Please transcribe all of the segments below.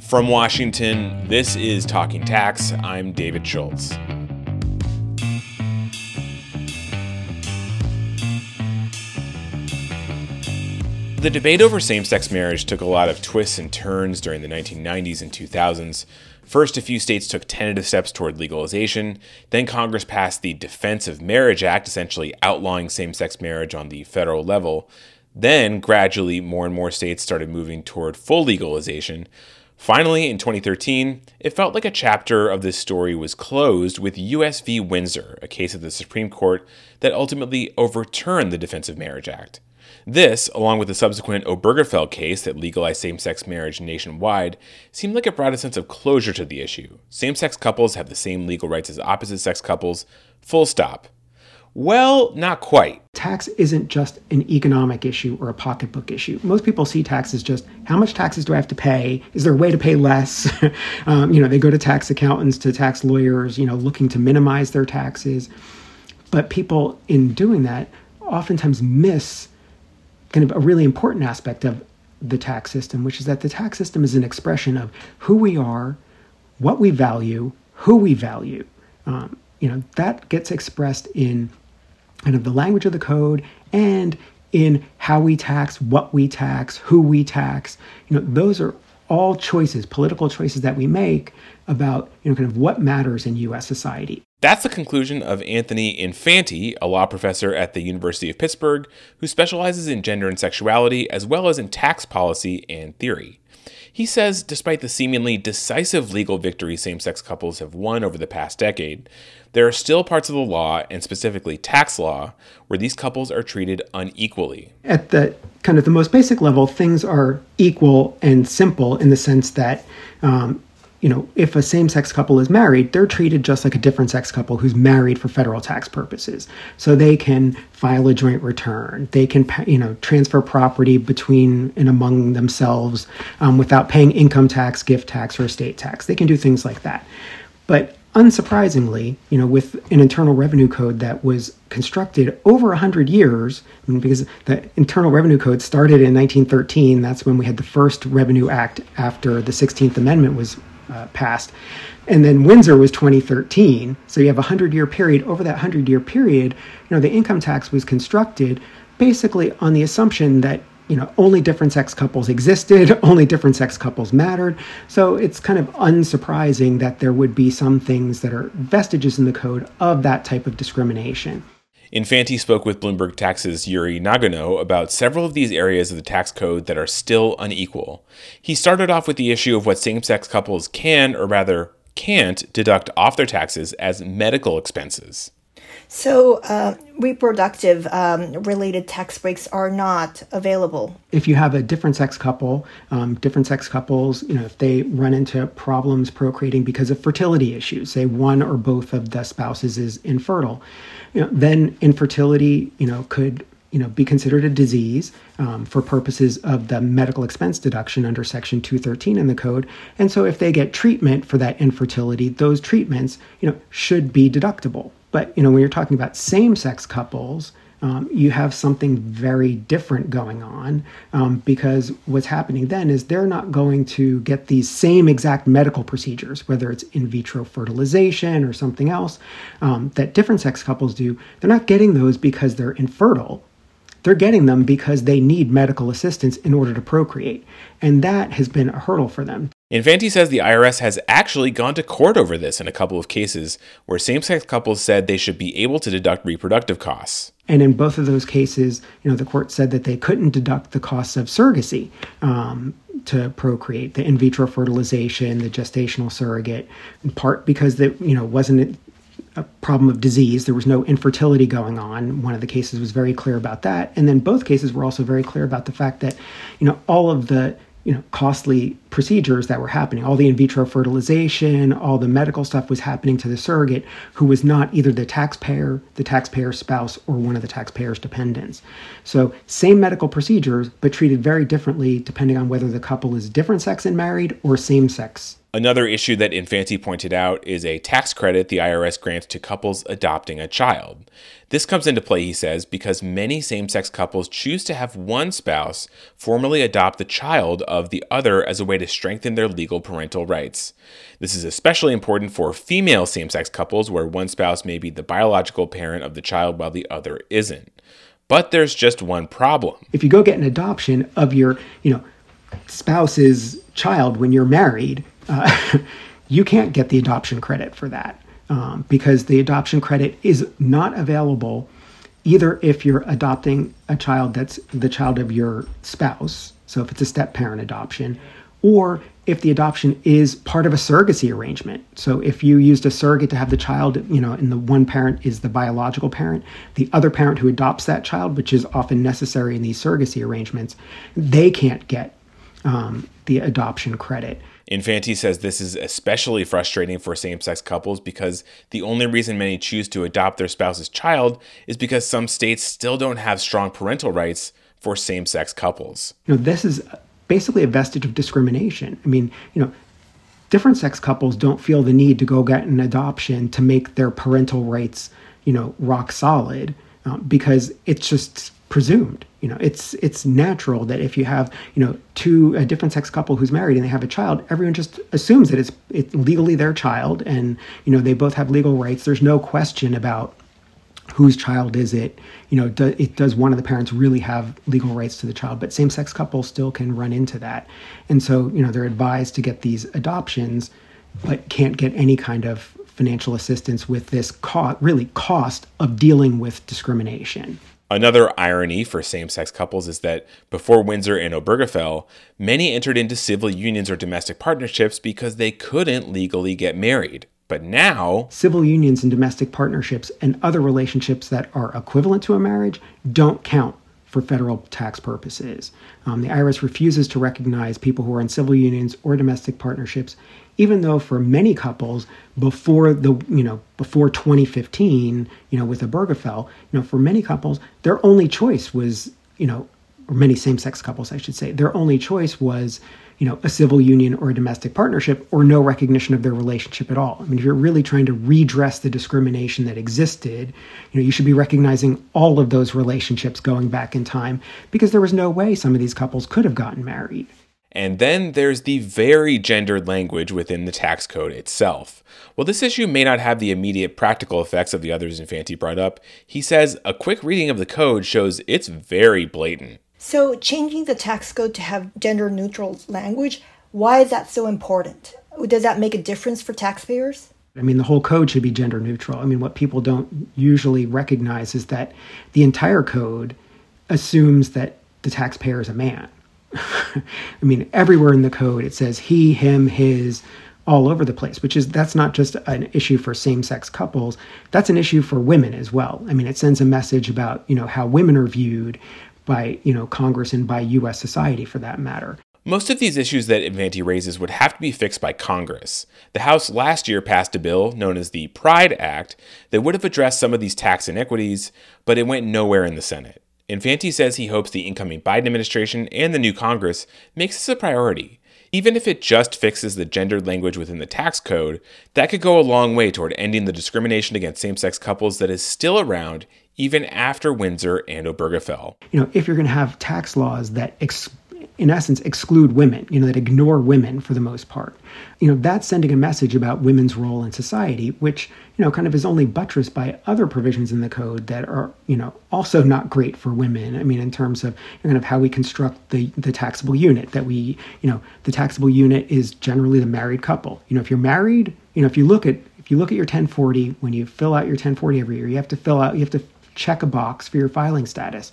From Washington, this is Talking Tax. I'm David Schultz. The debate over same sex marriage took a lot of twists and turns during the 1990s and 2000s. First, a few states took tentative steps toward legalization. Then, Congress passed the Defense of Marriage Act, essentially outlawing same sex marriage on the federal level. Then, gradually, more and more states started moving toward full legalization. Finally, in 2013, it felt like a chapter of this story was closed with US v. Windsor, a case of the Supreme Court that ultimately overturned the Defense of Marriage Act. This, along with the subsequent Obergefell case that legalized same sex marriage nationwide, seemed like it brought a sense of closure to the issue. Same sex couples have the same legal rights as opposite sex couples, full stop. Well, not quite. Tax isn't just an economic issue or a pocketbook issue. Most people see tax as just how much taxes do I have to pay? Is there a way to pay less? um, you know, they go to tax accountants, to tax lawyers, you know, looking to minimize their taxes. But people, in doing that, oftentimes miss kind of a really important aspect of the tax system, which is that the tax system is an expression of who we are, what we value, who we value. Um, you know that gets expressed in kind of the language of the code and in how we tax, what we tax, who we tax. You know, those are all choices, political choices that we make about you know kind of what matters in U.S. society. That's the conclusion of Anthony Infanti, a law professor at the University of Pittsburgh, who specializes in gender and sexuality as well as in tax policy and theory. He says despite the seemingly decisive legal victory same sex couples have won over the past decade, there are still parts of the law, and specifically tax law, where these couples are treated unequally. At the kind of the most basic level, things are equal and simple in the sense that um, you know, if a same sex couple is married, they're treated just like a different sex couple who's married for federal tax purposes. So they can file a joint return. They can, you know, transfer property between and among themselves um, without paying income tax, gift tax, or estate tax. They can do things like that. But unsurprisingly, you know, with an internal revenue code that was constructed over 100 years, I mean, because the internal revenue code started in 1913, that's when we had the first Revenue Act after the 16th Amendment was uh, passed. And then Windsor was 2013. So you have a 100 year period. Over that 100 year period, you know, the income tax was constructed basically on the assumption that you know only different sex couples existed only different sex couples mattered so it's kind of unsurprising that there would be some things that are vestiges in the code of that type of discrimination Infanti spoke with Bloomberg Tax's Yuri Nagano about several of these areas of the tax code that are still unequal. He started off with the issue of what same sex couples can, or rather can't, deduct off their taxes as medical expenses. So, uh, reproductive um, related tax breaks are not available. If you have a different sex couple, um, different sex couples, you know, if they run into problems procreating because of fertility issues, say one or both of the spouses is infertile, you know, then infertility, you know, could you know be considered a disease um, for purposes of the medical expense deduction under section 213 in the code and so if they get treatment for that infertility those treatments you know should be deductible but you know when you're talking about same-sex couples um, you have something very different going on um, because what's happening then is they're not going to get these same exact medical procedures, whether it's in vitro fertilization or something else um, that different sex couples do. They're not getting those because they're infertile. They're getting them because they need medical assistance in order to procreate. And that has been a hurdle for them. Infanti says the IRS has actually gone to court over this in a couple of cases where same sex couples said they should be able to deduct reproductive costs. And in both of those cases, you know, the court said that they couldn't deduct the costs of surrogacy um, to procreate, the in vitro fertilization, the gestational surrogate, in part because that you know wasn't a problem of disease. There was no infertility going on. One of the cases was very clear about that. And then both cases were also very clear about the fact that, you know, all of the you know costly procedures that were happening. All the in vitro fertilization all the medical stuff was happening to the surrogate who was not either the taxpayer the taxpayer's spouse or one of the taxpayer's dependents. So same medical procedures but treated very differently depending on whether the couple is different sex and married or same sex Another issue that Infanti pointed out is a tax credit the IRS grants to couples adopting a child. This comes into play, he says, because many same sex couples choose to have one spouse formally adopt the child of the other as a way to strengthen their legal parental rights. This is especially important for female same sex couples where one spouse may be the biological parent of the child while the other isn't. But there's just one problem. If you go get an adoption of your, you know, spouse's child when you're married, uh, you can't get the adoption credit for that um, because the adoption credit is not available either if you're adopting a child that's the child of your spouse, so if it's a step parent adoption, or if the adoption is part of a surrogacy arrangement. So if you used a surrogate to have the child, you know, and the one parent is the biological parent, the other parent who adopts that child, which is often necessary in these surrogacy arrangements, they can't get um, the adoption credit. Infanti says this is especially frustrating for same sex couples because the only reason many choose to adopt their spouse's child is because some states still don't have strong parental rights for same sex couples. You know, this is basically a vestige of discrimination. I mean, you know, different sex couples don't feel the need to go get an adoption to make their parental rights, you know, rock solid um, because it's just presumed. You know, it's it's natural that if you have you know two a different sex couple who's married and they have a child, everyone just assumes that it's it's legally their child, and you know they both have legal rights. There's no question about whose child is it. You know, do, it does one of the parents really have legal rights to the child? But same-sex couples still can run into that, and so you know they're advised to get these adoptions, but can't get any kind of financial assistance with this cost, really cost of dealing with discrimination. Another irony for same sex couples is that before Windsor and Obergefell, many entered into civil unions or domestic partnerships because they couldn't legally get married. But now, civil unions and domestic partnerships and other relationships that are equivalent to a marriage don't count for federal tax purposes. Um, the IRS refuses to recognize people who are in civil unions or domestic partnerships even though for many couples before the you know before 2015 you know with Obergefell you know for many couples their only choice was you know or many same-sex couples I should say their only choice was you know a civil union or a domestic partnership or no recognition of their relationship at all i mean if you're really trying to redress the discrimination that existed you know you should be recognizing all of those relationships going back in time because there was no way some of these couples could have gotten married and then there's the very gendered language within the tax code itself. While this issue may not have the immediate practical effects of the others Infanti brought up, he says a quick reading of the code shows it's very blatant. So, changing the tax code to have gender neutral language, why is that so important? Does that make a difference for taxpayers? I mean, the whole code should be gender neutral. I mean, what people don't usually recognize is that the entire code assumes that the taxpayer is a man. I mean, everywhere in the code it says he, him, his, all over the place, which is that's not just an issue for same-sex couples. That's an issue for women as well. I mean, it sends a message about, you know, how women are viewed by, you know, Congress and by US society for that matter. Most of these issues that Infanti raises would have to be fixed by Congress. The House last year passed a bill known as the Pride Act that would have addressed some of these tax inequities, but it went nowhere in the Senate. Infanti says he hopes the incoming Biden administration and the new Congress makes this a priority. Even if it just fixes the gendered language within the tax code, that could go a long way toward ending the discrimination against same sex couples that is still around even after Windsor and Obergefell. You know, if you're going to have tax laws that ex- in essence, exclude women, you know, that ignore women for the most part. You know, that's sending a message about women's role in society, which, you know, kind of is only buttressed by other provisions in the code that are, you know, also not great for women. I mean, in terms of kind of how we construct the, the taxable unit, that we, you know, the taxable unit is generally the married couple. You know, if you're married, you know, if you look at, if you look at your 1040, when you fill out your 1040 every year, you have to fill out, you have to check a box for your filing status.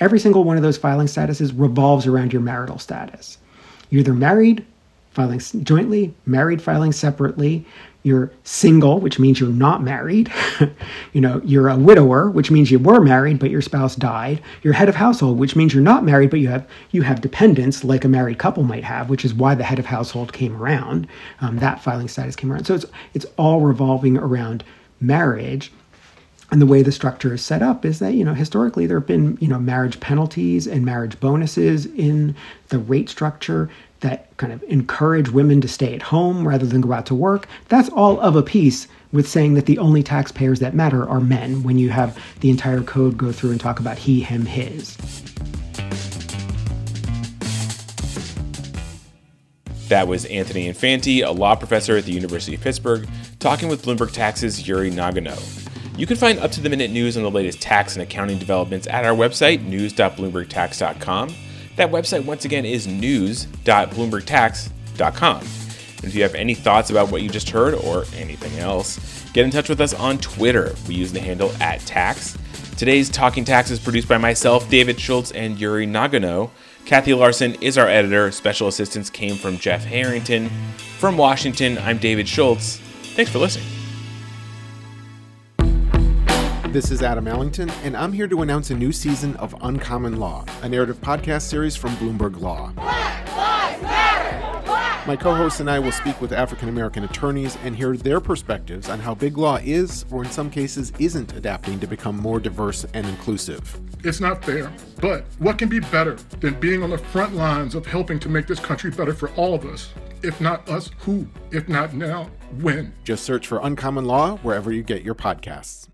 Every single one of those filing statuses revolves around your marital status. You're either married, filing jointly, married, filing separately. You're single, which means you're not married. you know, you're a widower, which means you were married but your spouse died. You're head of household, which means you're not married but you have you have dependents like a married couple might have, which is why the head of household came around. Um, that filing status came around. So it's it's all revolving around marriage and the way the structure is set up is that you know historically there have been you know marriage penalties and marriage bonuses in the rate structure that kind of encourage women to stay at home rather than go out to work that's all of a piece with saying that the only taxpayers that matter are men when you have the entire code go through and talk about he him his That was Anthony Infanti, a law professor at the University of Pittsburgh, talking with Bloomberg Tax's Yuri Nagano. You can find up to the minute news on the latest tax and accounting developments at our website, news.bloombergtax.com. That website, once again, is news.bloombergtax.com. And if you have any thoughts about what you just heard or anything else, get in touch with us on Twitter. We use the handle at tax. Today's Talking Tax is produced by myself, David Schultz, and Yuri Nagano. Kathy Larson is our editor. Special assistance came from Jeff Harrington. From Washington, I'm David Schultz. Thanks for listening. This is Adam Allington, and I'm here to announce a new season of Uncommon Law, a narrative podcast series from Bloomberg Law. My co hosts and I will speak with African American attorneys and hear their perspectives on how big law is, or in some cases, isn't adapting to become more diverse and inclusive. It's not fair, but what can be better than being on the front lines of helping to make this country better for all of us? If not us, who? If not now, when? Just search for Uncommon Law wherever you get your podcasts.